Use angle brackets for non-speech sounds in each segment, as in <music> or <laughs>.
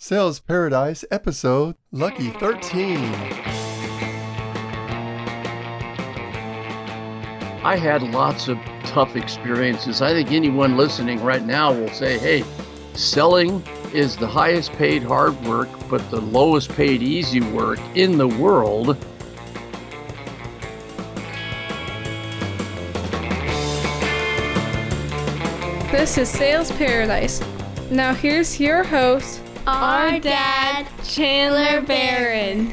Sales Paradise episode Lucky 13. I had lots of tough experiences. I think anyone listening right now will say, hey, selling is the highest paid hard work, but the lowest paid easy work in the world. This is Sales Paradise. Now here's your host, Our dad, Chandler Barron. <laughs>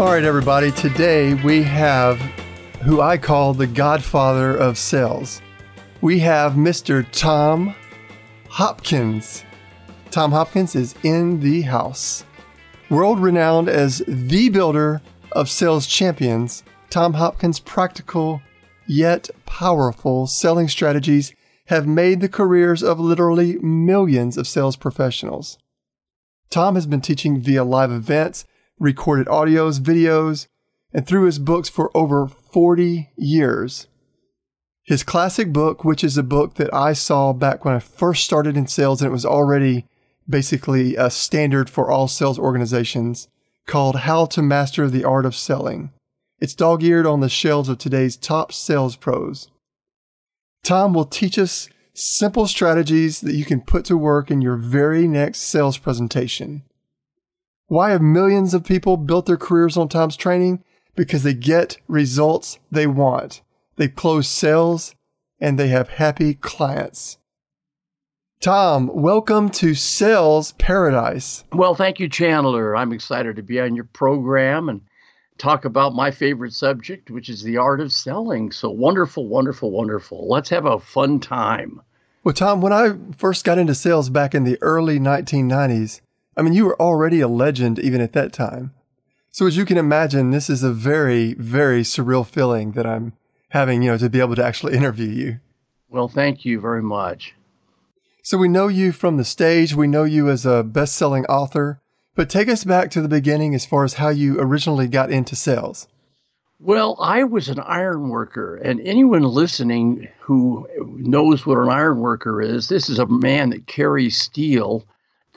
All right, everybody. Today we have who I call the godfather of sales. We have Mr. Tom Hopkins. Tom Hopkins is in the house. World renowned as the builder of sales champions, Tom Hopkins' practical yet powerful selling strategies have made the careers of literally millions of sales professionals. Tom has been teaching via live events, recorded audios, videos, and through his books for over 40 years. His classic book, which is a book that I saw back when I first started in sales, and it was already basically a standard for all sales organizations, called How to Master the Art of Selling. It's dog eared on the shelves of today's top sales pros. Tom will teach us simple strategies that you can put to work in your very next sales presentation. Why have millions of people built their careers on Tom's training? Because they get results they want. They close sales and they have happy clients. Tom, welcome to Sales Paradise. Well, thank you, Chandler. I'm excited to be on your program and talk about my favorite subject, which is the art of selling. So wonderful, wonderful, wonderful. Let's have a fun time. Well, Tom, when I first got into sales back in the early 1990s, I mean, you were already a legend even at that time. So as you can imagine, this is a very, very surreal feeling that I'm having, you know, to be able to actually <laughs> interview you. Well, thank you very much. So we know you from the stage, we know you as a best-selling author, but take us back to the beginning as far as how you originally got into sales. Well, I was an iron worker, and anyone listening who knows what an iron worker is, this is a man that carries steel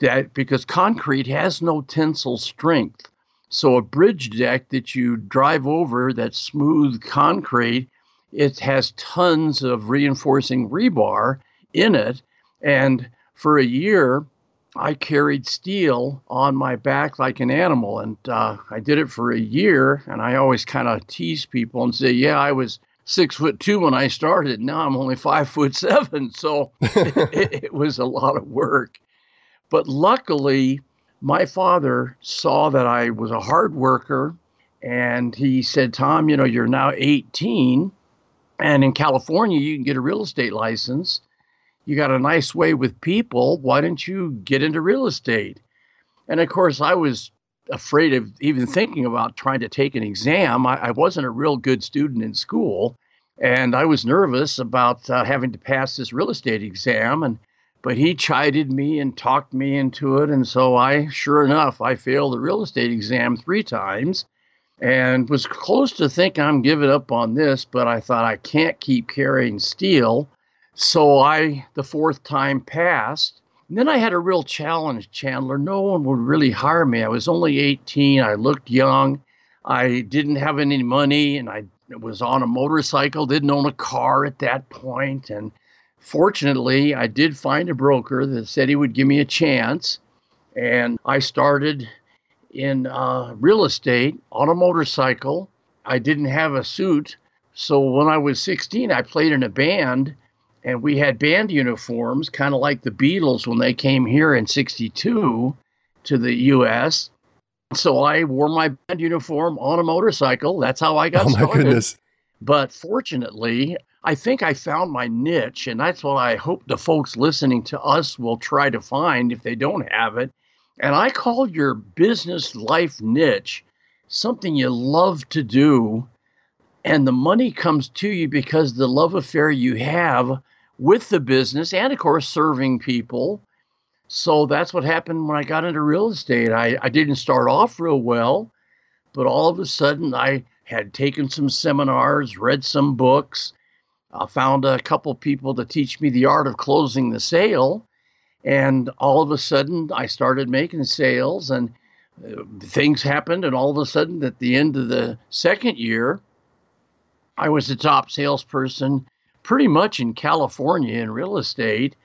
that because concrete has no tensile strength. So a bridge deck that you drive over that's smooth concrete, it has tons of reinforcing rebar in it. And for a year, I carried steel on my back like an animal. And uh, I did it for a year. And I always kind of tease people and say, yeah, I was six foot two when I started. Now I'm only five foot seven. So <laughs> it, it was a lot of work. But luckily, my father saw that I was a hard worker and he said, Tom, you know, you're now 18. And in California, you can get a real estate license. You got a nice way with people. Why don't you get into real estate? And of course, I was afraid of even thinking about trying to take an exam. I, I wasn't a real good student in school. And I was nervous about uh, having to pass this real estate exam. And but he chided me and talked me into it. And so I, sure enough, I failed the real estate exam three times and was close to thinking I'm giving up on this, but I thought I can't keep carrying steel. So I, the fourth time passed. And then I had a real challenge, Chandler. No one would really hire me. I was only 18. I looked young. I didn't have any money and I was on a motorcycle, didn't own a car at that point. and fortunately, I did find a broker that said he would give me a chance. And I started in uh, real estate on a motorcycle. I didn't have a suit. So when I was 16, I played in a band and we had band uniforms, kind of like the Beatles when they came here in 62 to the US. So I wore my band uniform on a motorcycle. That's how I got oh my started. goodness. But fortunately, I think I found my niche, and that's what I hope the folks listening to us will try to find if they don't have it. And I call your business life niche something you love to do, and the money comes to you because the love affair you have with the business and, of course, serving people. So that's what happened when I got into real estate. I, I didn't start off real well, but all of a sudden I had taken some seminars, read some books, I found a couple people to teach me the art of closing the sale. And all of a sudden, I started making sales, and uh, things happened. And all of a sudden, at the end of the second year, I was the top salesperson pretty much in California in real estate.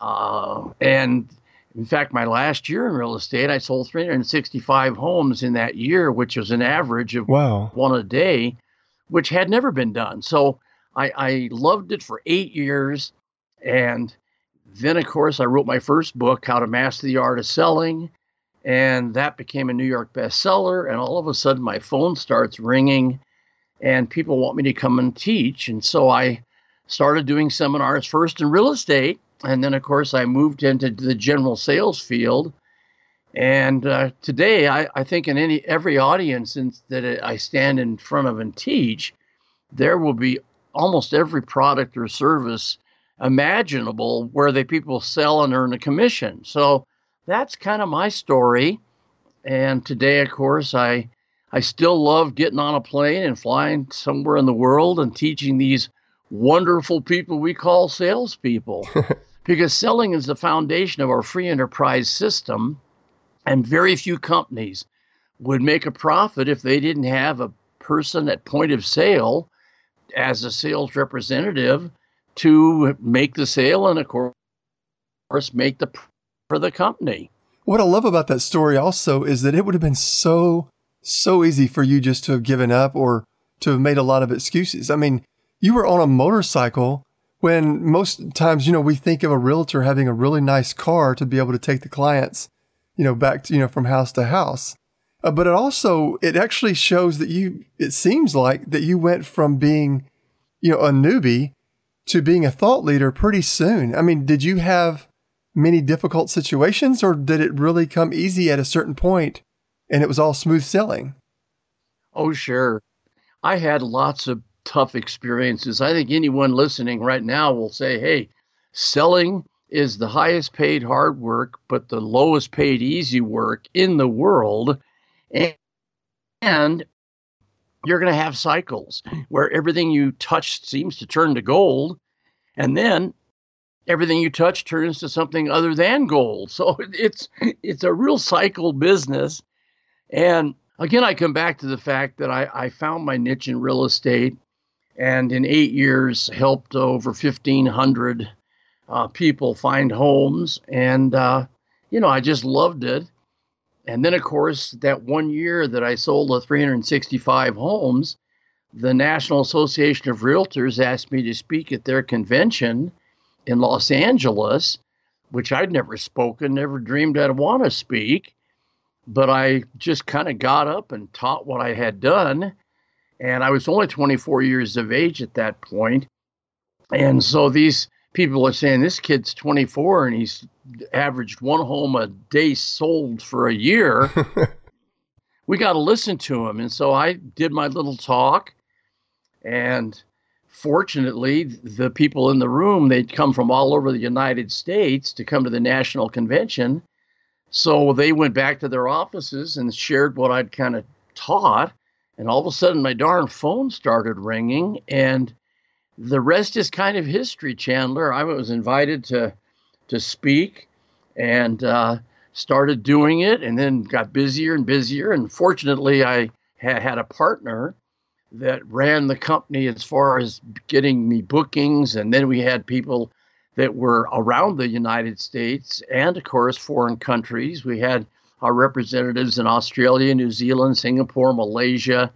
Uh, and in fact, my last year in real estate, I sold 365 homes in that year, which was an average of wow. one a day, which had never been done. So I, I loved it for eight years. And then, of course, I wrote my first book, How to Master the Art of Selling. And that became a New York bestseller. And all of a sudden, my phone starts ringing and people want me to come and teach. And so I started doing seminars first in real estate. And then, of course, I moved into the general sales field. And uh, today, I, I, think in any every audience that I stand in front of and teach, there will be almost every product or service imaginable where the people sell and earn a commission. So that's kind of my story. And today, of course, I I still love getting on a plane and flying somewhere in the world and teaching these wonderful people we call salespeople. <laughs> because selling is the foundation of our free enterprise system, and very few companies would make a profit if they didn't have a person at point of sale as a sales representative to make the sale and of course make the for the company. What I love about that story also is that it would have been so so easy for you just to have given up or to have made a lot of excuses. I mean, you were on a motorcycle when most times, you know, we think of a realtor having a really nice car to be able to take the clients, you know, back to, you know, from house to house. Uh, but it also, it actually shows that you, it seems like that you went from being, you know, a newbie to being a thought leader pretty soon. I mean, did you have many difficult situations or did it really come easy at a certain point and it was all smooth sailing. Oh, sure. I had lots of tough experiences. I think anyone listening right now will say, hey, selling is the highest paid hard work, but the lowest paid easy work in the world. And, and you're going to have cycles where everything you touch seems to turn to gold. And then everything you touch turns to something other than gold. <laughs> So it's it's a real cycle business. And again, I come back to the fact that I, I found my niche in real estate and in eight years helped over 1,500 uh, people find homes. And, uh, you know, I just loved it. And then, of course, that one year that I sold the 365 homes, the National Association of Realtors asked me to speak at their convention in Los Angeles, which I'd never spoken, never dreamed I'd want to speak but I just kind of got up and taught what I had done. And I was only 24 years of age at that point. And so these people are saying this kid's 24 and he's averaged one home a day sold for a year. <laughs> we got to listen to him. And so I did my little talk. And fortunately, the people in the room, they'd come from all over the United States to come to the national convention. So they went back to their offices and shared what I'd kind of taught. And all of a sudden, my darn phone started ringing. And the rest is kind of history, Chandler. I was invited to, to speak and uh, started doing it and then got busier and busier. And fortunately, I ha- had a partner that ran the company as far as getting me bookings. And then we had people that were around the United States and, of course, foreign countries. We had our representatives in Australia, New Zealand, Singapore, Malaysia,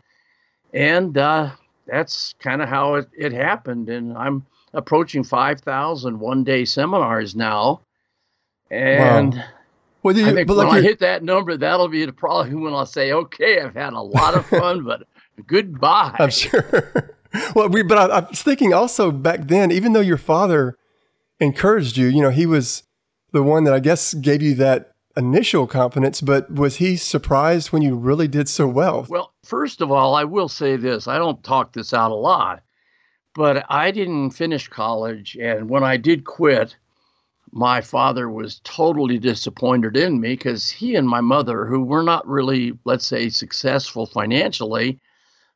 and uh, that's kind of how it, it happened. And I'm approaching 5,000 one day seminars now. And wow. well, you, I think when I hit that number, that'll be the probably when I'll say, okay, I've had a lot of fun, but goodbye. I'm sure. <laughs> well, we, but I, I was thinking also back then, even though your father encouraged you. You know, he was the one that I guess gave you that initial confidence, but was he surprised when you really did so well? Well, first of all, I will say this I don't talk this out a lot, but I didn't finish college. And when I did quit, my father was totally disappointed in me because he and my mother, who were not really, let's say, successful financially,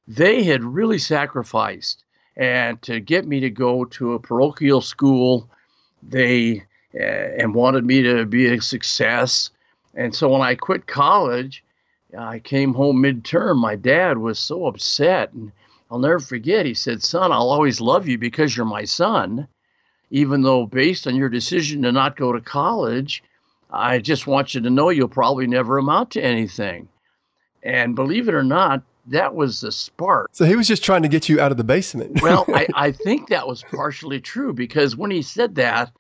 they had really sacrificed and to get me to go to a parochial school. They Eh, and wanted me to be a success. And so when I quit college, I came home midterm. My dad was so upset, and I'll never forget. He said, "Son, I'll always love you because you're my son." even though based on your decision to not go to college, I just want you to know you'll probably never amount to anything. And believe it or not, that was the spark. So he was just trying to get you out of the basement. well, <laughs> I, I think that was partially true because when he said that,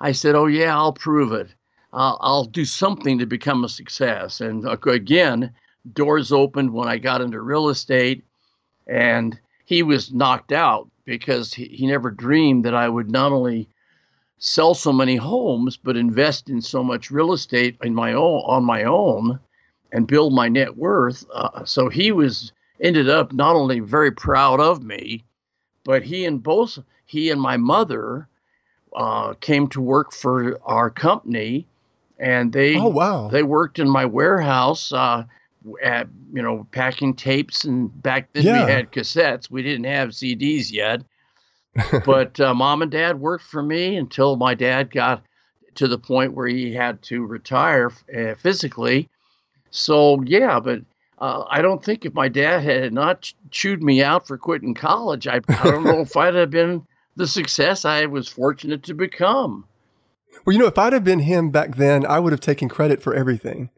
I said, Oh, yeah, I'll prove it. I'll, I'll do something to become a success. And uh, again, doors opened when I got into real estate, and he was knocked out because he, he never dreamed that I would not only sell so many homes, but invest in so much real estate in my own on my own and build my net worth. Uh, so he was ended up not only very proud of me, but he and both he and my mother uh, came to work for our company, and they oh wow they worked in my warehouse. Uh, at, you know, packing tapes, and back then Yeah. we had cassettes. We didn't have CDs yet. <laughs> but uh, mom and dad worked for me until my dad got to the point where he had to retire uh, physically. So yeah, but uh, I don't think if my dad had not chewed me out for quitting college, I, I don't know <laughs> if I'd have been the success I was fortunate to become. Well, you know, if I'd have been him back then, I would have taken credit for everything.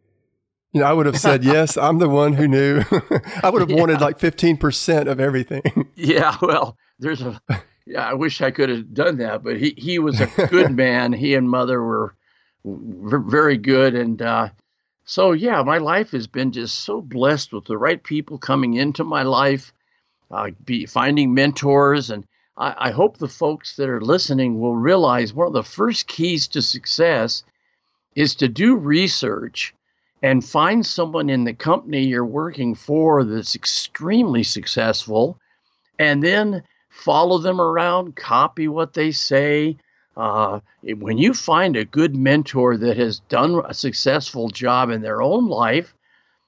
You know, I would have said, <laughs> yes, I'm the one who knew. <laughs> I would have wanted like 15% of everything. <laughs> Yeah, well, there's a. Yeah, I wish I could have done that, but he he was a good man. He and mother were very good, and uh, so yeah, my life has been just so blessed with the right people coming into my life, uh, be finding mentors, and I, I hope the folks that are listening will realize one of the first keys to success is to do research and find someone in the company you're working for that's extremely successful and then follow them around, copy what they say. Uh, when you find a good mentor that has done a successful job in their own life,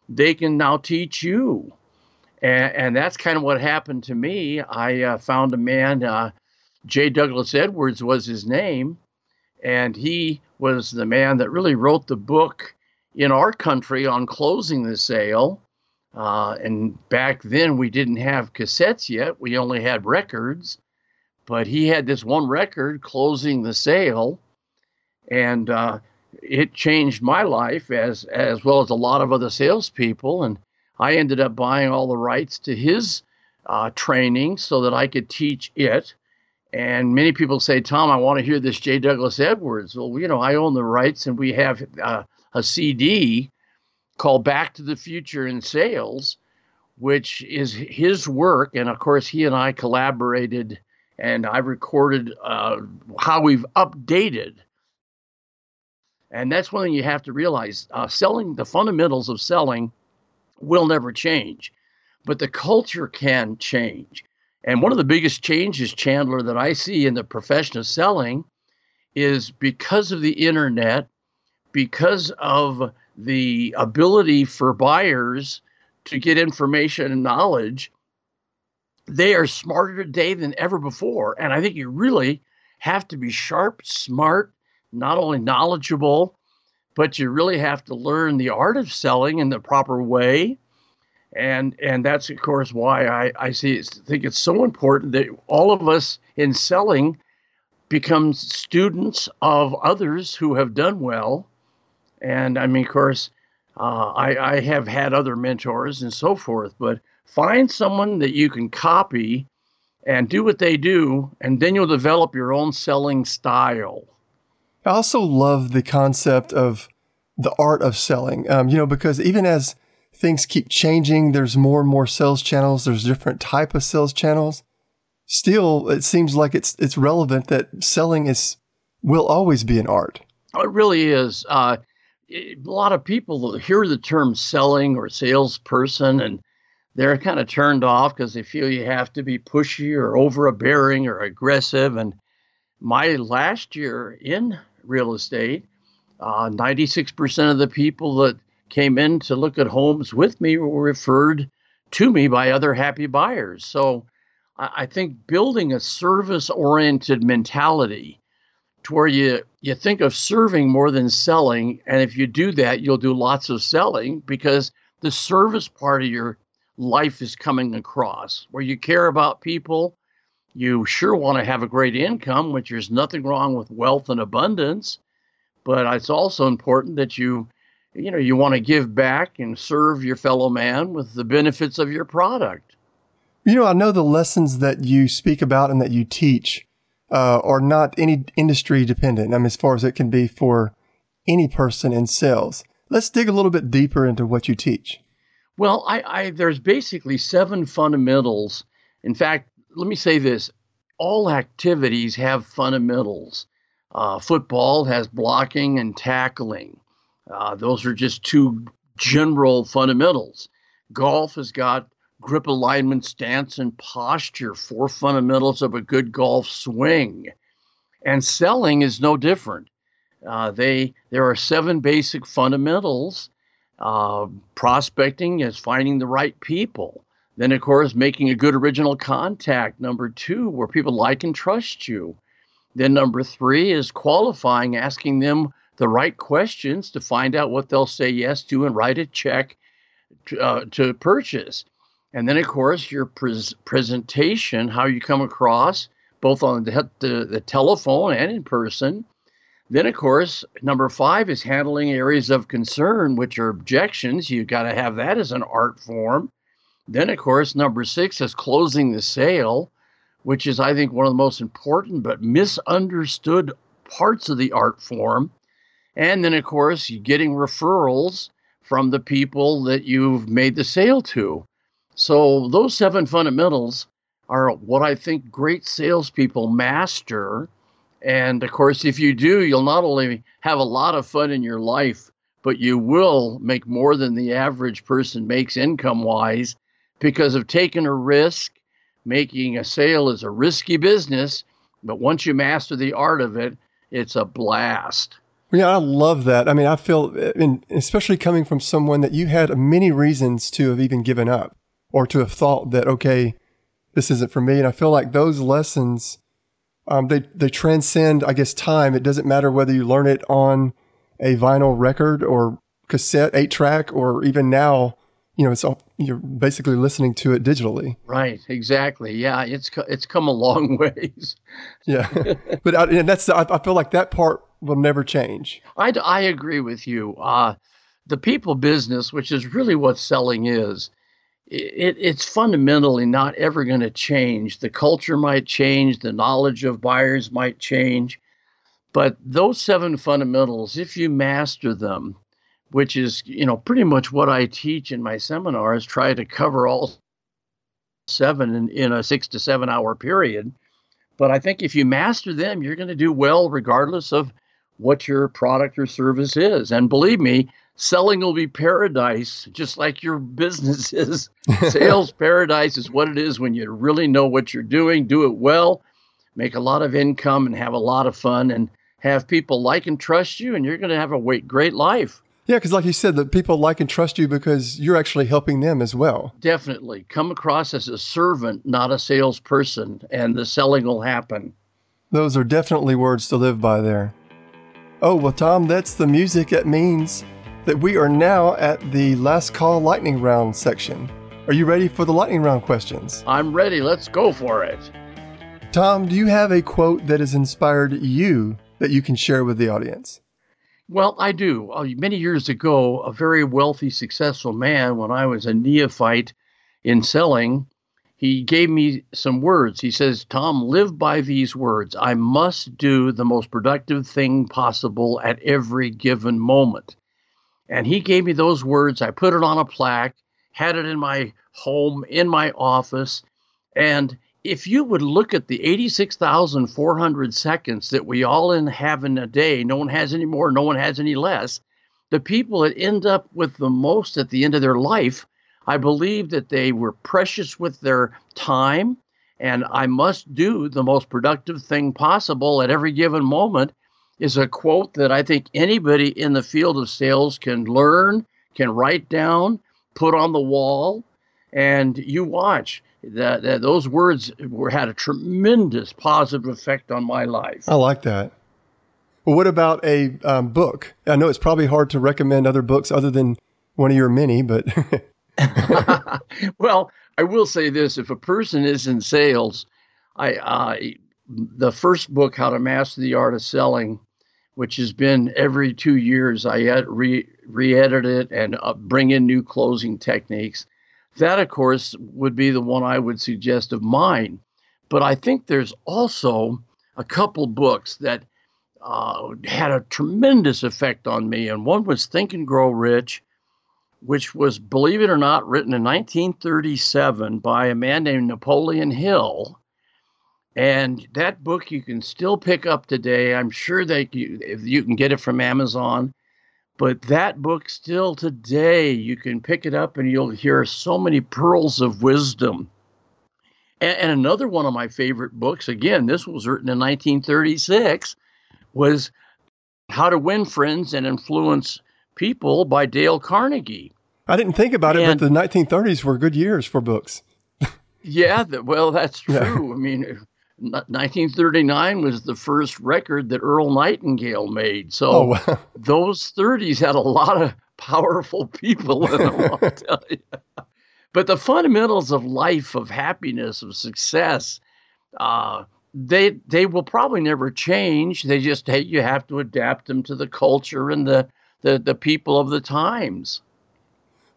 they can now teach you. And, and that's kind of what happened to me. I uh, found a man, uh, J. Douglas Edwards was his name, and he was the man that really wrote the book in our country on closing the sale. Uh, and back then, we didn't have cassettes yet. We only had records. But he had this one record closing the sale, and uh, it changed my life as as well as a lot of other salespeople. And I ended up buying all the rights to his uh, training so that I could teach it. And many people say, Tom, I want to hear this J. Douglas Edwards. Well, you know, I own the rights, and we have uh, a CD called Back to the Future in Sales, which is his work. And of course, he and I collaborated, and I recorded uh, how we've updated. And that's one thing you have to realize uh, selling, the fundamentals of selling will never change, but the culture can change. And one of the biggest changes, Chandler, that I see in the profession of selling is because of the internet, because of the ability for buyers to get information and knowledge, they are smarter today than ever before. And I think you really have to be sharp, smart, not only knowledgeable, but you really have to learn the art of selling in the proper way. And and that's of course why I, I see it, think it's so important that all of us in selling become students of others who have done well and I mean, of course, uh, I, I have had other mentors and so forth, but find someone that you can copy and do what they do, and then you'll develop your own selling style. I also love the concept of the art of selling, um, you know, because even as things keep changing, there's more and more sales channels, there's different type of sales channels. Still, it seems like it's it's relevant that selling is will always be an art. It really is. Uh, a lot of people hear the term selling or salesperson, and they're kind of turned off because they feel you have to be pushy or overbearing or aggressive. And my last year in real estate, uh, 96% of the people that came in to look at homes with me were referred to me by other happy buyers. So I, I think building a service oriented mentality to where you you think of serving more than selling and if you do that you'll do lots of selling because the service part of your life is coming across where you care about people you sure want to have a great income which there's nothing wrong with wealth and abundance but it's also important that you you know you want to give back and serve your fellow man with the benefits of your product you know i know the lessons that you speak about and that you teach uh, are not any industry dependent. I mean, as far as it can be for any person in sales. Let's dig a little bit deeper into what you teach. Well, I, I there's basically seven fundamentals. In fact, let me say this: all activities have fundamentals. Uh, football has blocking and tackling. Uh, those are just two general fundamentals. Golf has got grip alignment, stance, and posture, four fundamentals of a good golf swing. And selling is no different. Uh, they there are seven basic fundamentals. Uh, prospecting is finding the right people. Then, of course, making a good original contact. Number two, where people like and trust you. Then, number three is qualifying, asking them the right questions to find out what they'll say yes to and write a check to, uh, to purchase. And then, of course, your pres- presentation, how you come across, both on the, the, the telephone and in person. Then, of course, number five is handling areas of concern, which are objections. You've got to have that as an art form. Then, of course, number six is closing the sale, which is, I think, one of the most important but misunderstood parts of the art form. And then, of course, getting referrals from the people that you've made the sale to. So those seven fundamentals are what I think great salespeople master. And of course, if you do, you'll not only have a lot of fun in your life, but you will make more than the average person makes income wise because of taking a risk. Making a sale is a risky business, but once you master the art of it, it's a blast. Yeah, I love that. I mean, I feel, and especially coming from someone that you had many reasons to have even given up or to have thought that okay, this isn't for me. And I feel like those lessons, um, they they transcend, I guess, time. It doesn't matter whether you learn it on a vinyl record or cassette, eight track, or even now, you know, it's all, you're basically listening to it digitally. Right. Exactly. Yeah. It's it's come a long <laughs> ways. yeah, <laughs> but I, and that's I, I feel like that part will never change. I I agree with you. Uh, the people business, which is really what selling is, it, it's fundamentally not ever going to change. The culture might change, the knowledge of buyers might change, but those seven fundamentals, if you master them, which is you know pretty much what I teach in my seminars, try to cover all seven in, in a six to seven hour period. But I think if you master them, you're going to do well regardless of what your product or service is. And believe me, selling will be paradise, just like your business <laughs> is. Sales <laughs> paradise is what it is when you really know what you're doing, do it well, make a lot of income, and have a lot of fun, and have people like and trust you, and you're going to have a great life. Yeah, because like you said, that people like and trust you because you're actually helping them as well. Definitely. Come across as a servant, not a salesperson, and the selling will happen. Those are definitely words to live by there. Oh, well, Tom, that's the music that means that we are now at the last call lightning round section. Are you ready for the lightning round questions? I'm ready. Let's go for it. Tom, do you have a quote that has inspired you that you can share with the audience? Well, I do. Uh, many years ago, a very wealthy, successful man, when I was a neophyte in selling, he gave me some words. He says, Tom, live by these words. I must do the most productive thing possible at every given moment. And he gave me those words. I put it on a plaque, had it in my home, in my office. And if you would look at the 86,400 seconds that we all in have in a day, no one has any more, no one has any less. The people that end up with the most at the end of their life, I believe that they were precious with their time, and I must do the most productive thing possible at every given moment is a quote that I think anybody in the field of sales can learn, can write down, put on the wall, and you watch. That, that those words were had a tremendous positive effect on my life. I like that. Well, what about a um, book? I know it's probably hard to recommend other books other than one of your many, but. <laughs> well, I will say this: if a person is in sales, I uh, the first book, How to Master the Art of Selling, which has been every two years, I re re-edit it and uh, bring in new closing techniques. That, of course, would be the one I would suggest of mine. But I think there's also a couple books that uh, had a tremendous effect on me. And one was Think and Grow Rich, which was, believe it or not, written in 1937 by a man named Napoleon Hill. And that book you can still pick up today. I'm sure that you, you can get it from Amazon. But that book still today, you can pick it up and you'll hear so many pearls of wisdom. And, and another one of my favorite books, again, this was written in 1936, was How to Win Friends and Influence People by Dale Carnegie. I didn't think about and, it, but the 1930s were good years for books. <laughs> yeah, well, that's true. Yeah. I mean, 1939 was the first record that Earl Nightingale made. So oh, wow. <laughs> those 30s had a lot of powerful people in them, I'll <laughs> tell you. But the fundamentals of life, of happiness, of success, uh, they they will probably never change. They just hey, you have to adapt them to the culture and the the, the people of the times.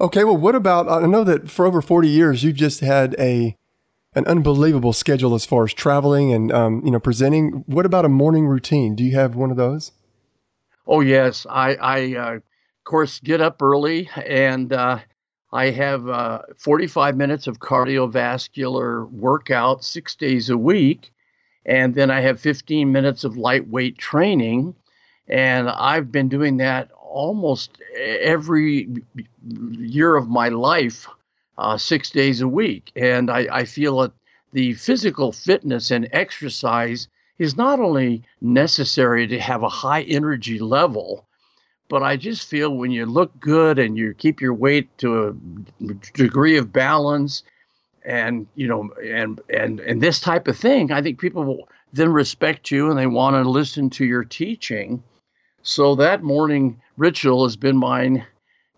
Okay, well, what about? I know that for over 40 years, you've just had a an unbelievable schedule as far as traveling and um, you know presenting. What about a morning routine? Do you have one of those? Oh yes, I, I uh, of course get up early and uh, I have uh, 45 minutes of cardiovascular workout six days a week, and then I have 15 minutes of lightweight training, and I've been doing that almost every year of my life uh, six days a week. And I, I feel that the physical fitness and exercise is not only necessary to have a high energy level, but I just feel when you look good and you keep your weight to a degree of balance and you know and and and this type of thing i think people will then respect you and they want to listen to your teaching so that morning ritual has been mine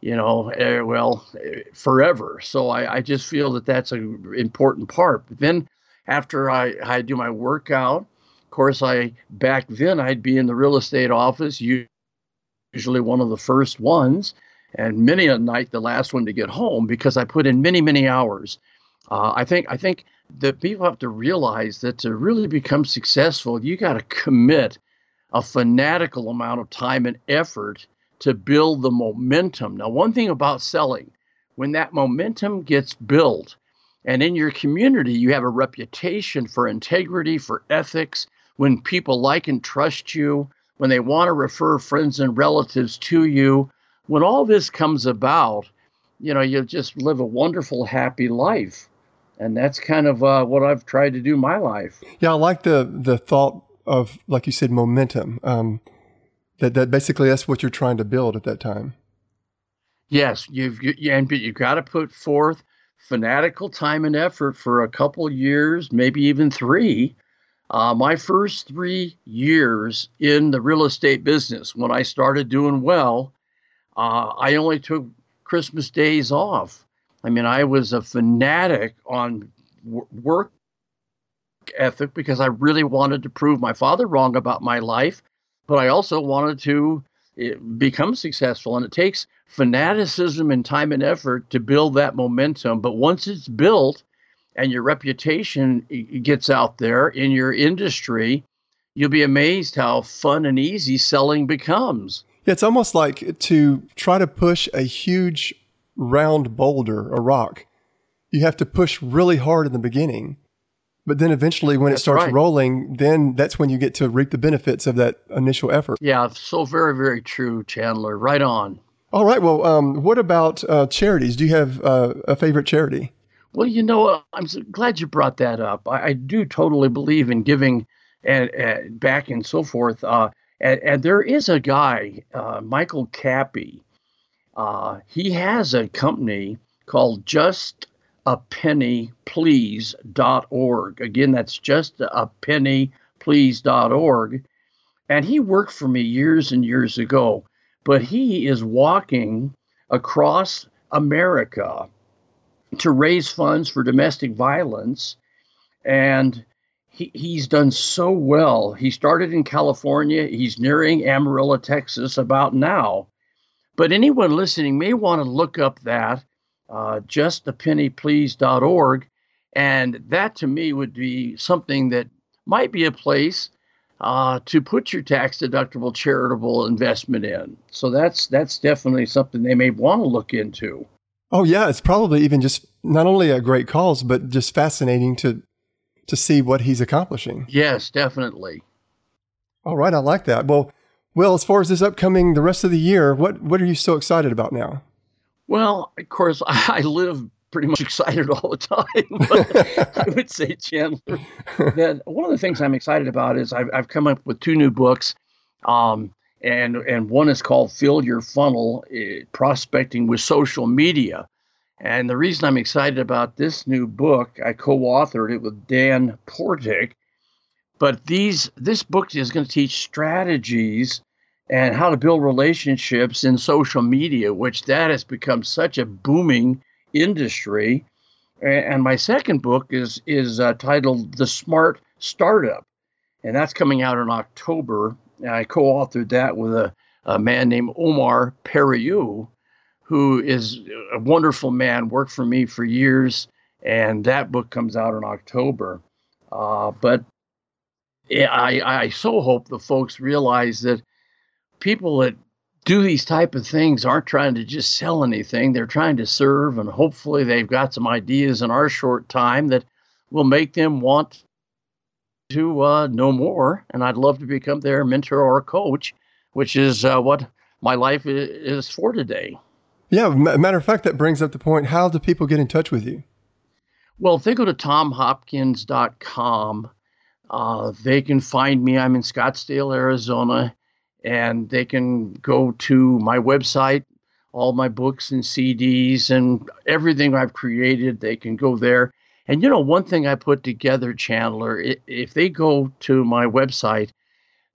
you know, uh, well, forever. So I, I just feel that that's an important part. But then after I, I do my workout, of course, I back then I'd be in the real estate office, usually one of the first ones, and many a night the last one to get home because I put in many, many hours. Uh, I think I think that people have to realize that to really become successful, you got to commit a fanatical amount of time and effort to build the momentum. Now, one thing about selling, when that momentum gets built, and in your community, you have a reputation for integrity, for ethics, when people like and trust you, when they want to refer friends and relatives to you, when all this comes about, you know, you just live a wonderful, happy life. And that's kind of uh, what I've tried to do my life. Yeah, I like the the thought of, like you said, momentum. Um, that that basically that's what you're trying to build at that time. Yes, you've you, and you've got to put forth fanatical time and effort for a couple years, maybe even three. Uh, my first three years in the real estate business, when I started doing well, uh, I only took Christmas days off. I mean, I was a fanatic on w- work ethic because I really wanted to prove my father wrong about my life but I also wanted to eh, become successful. And it takes fanaticism and time and effort to build that momentum. But once it's built and your reputation gets out there in your industry, you'll be amazed how fun and easy selling becomes. Yeah, It's almost like to try to push a huge round boulder, a rock. You have to push really hard in the beginning but then eventually, when that's it starts right. rolling, then that's when you get to reap the benefits of that initial effort. Yeah, so very, very true, Chandler. Right on. All right. Well, um, what about uh, charities? Do you have uh, a favorite charity? Well, you know, I'm so glad you brought that up. I, I do totally believe in giving and, and back and so forth. Uh, and, and, there is a guy, uh, Michael Cappy. Uh, he has a company called Just a penny please.org. Again, that's just a penny please.org. And he worked for me years and years ago, but he is walking across America to raise funds for domestic violence. And he, he's done so well. He started in California, he's nearing Amarillo, Texas about now. But anyone listening may want to look up that, uh, justapennyplease.org. And that to me would be something that might be a place uh, to put your tax deductible charitable investment in. So that's that's definitely something they may want to look into. Oh yeah, it's probably even just not only a great cause, but just fascinating to to see what he's accomplishing. Yes, definitely. All right, I like that. Well, well, as far as this upcoming the rest of the year, what what are you so excited about now? Well, of course, <laughs> I live pretty much excited all the time. <laughs> I would say, Chandler, that one of the things I'm excited about is I've, I've come up with two new books. Um, and, and one is called Fill Your Funnel uh, Prospecting with Social Media. And the reason I'm excited about this new book, I co authored it with Dan Portik. But these this book is going to teach strategies and how to build relationships in social media, which that has become such a booming industry. And my second book is is uh, titled The Smart Startup, and that's coming out in October. And I co-authored that with a, a man named Omar Periu, who is a wonderful man, worked for me for years, and that book comes out in October. Uh, but I, I so hope the folks realize that people that do these type of things aren't trying to just sell anything. They're trying to serve and hopefully they've got some ideas in our short time that will make them want to uh, know more. And i'd love to become their mentor or coach which is uh, what my life is for today. Yeah matter of fact that brings up the point how do people get in touch with you? Well if they go to tomhopkins.com uh, they can find me. I'm in scottsdale arizona and they can go to my website, all my books and CDs and everything I've created. They can go there. And you know, one thing I put together, Chandler, if they go to my website,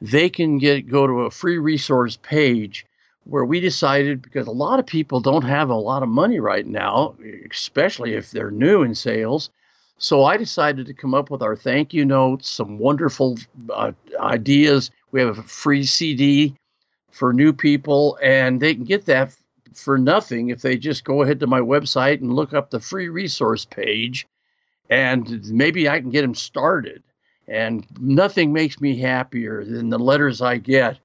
they can get go to a free resource page where we decided because a lot of people don't have a lot of money right now, especially if they're new in sales. So I decided to come up with our thank you notes, some wonderful uh, ideas we have a free CD for new people, and they can get that for nothing if they just go ahead to my website and look up the free resource page, and maybe I can get them started. And nothing makes me happier than the letters I get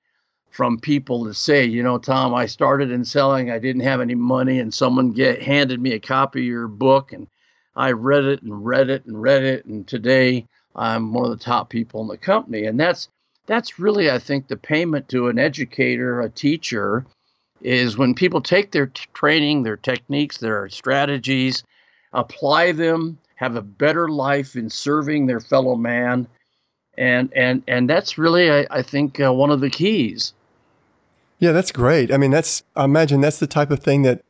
from people that say, you know, Tom, I started in selling, I didn't have any money, and someone get handed me a copy of your book, and I read it and read it and read it, and today I'm one of the top people in the company. And that's that's really, I think, the payment to an educator, a teacher, is when people take their t- training, their techniques, their strategies, apply them, have a better life in serving their fellow man, and and and that's really, I, I think, uh, one of the keys. Yeah, that's great. I mean, that's I imagine that's the type of thing that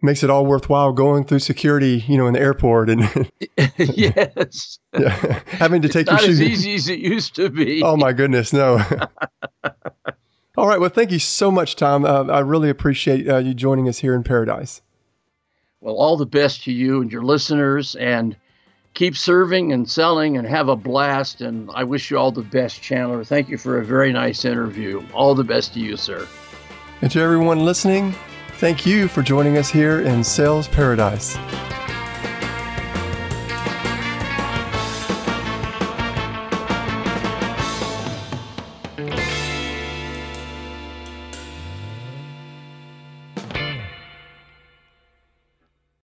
makes it all worthwhile going through security, you know, in the airport and <laughs> yes, <laughs> yeah, having to take it's your not shoes. as easy as it used to be. Oh my goodness, no. <laughs> all right, well, thank you so much, Tom. Uh, I really appreciate uh, you joining us here in Paradise. Well, all the best to you and your listeners, and keep serving and selling, and have a blast. And I wish you all the best, Chandler. Thank you for a very nice interview. All the best to you, sir. And to everyone listening, Thank you for joining us here in Sales Paradise.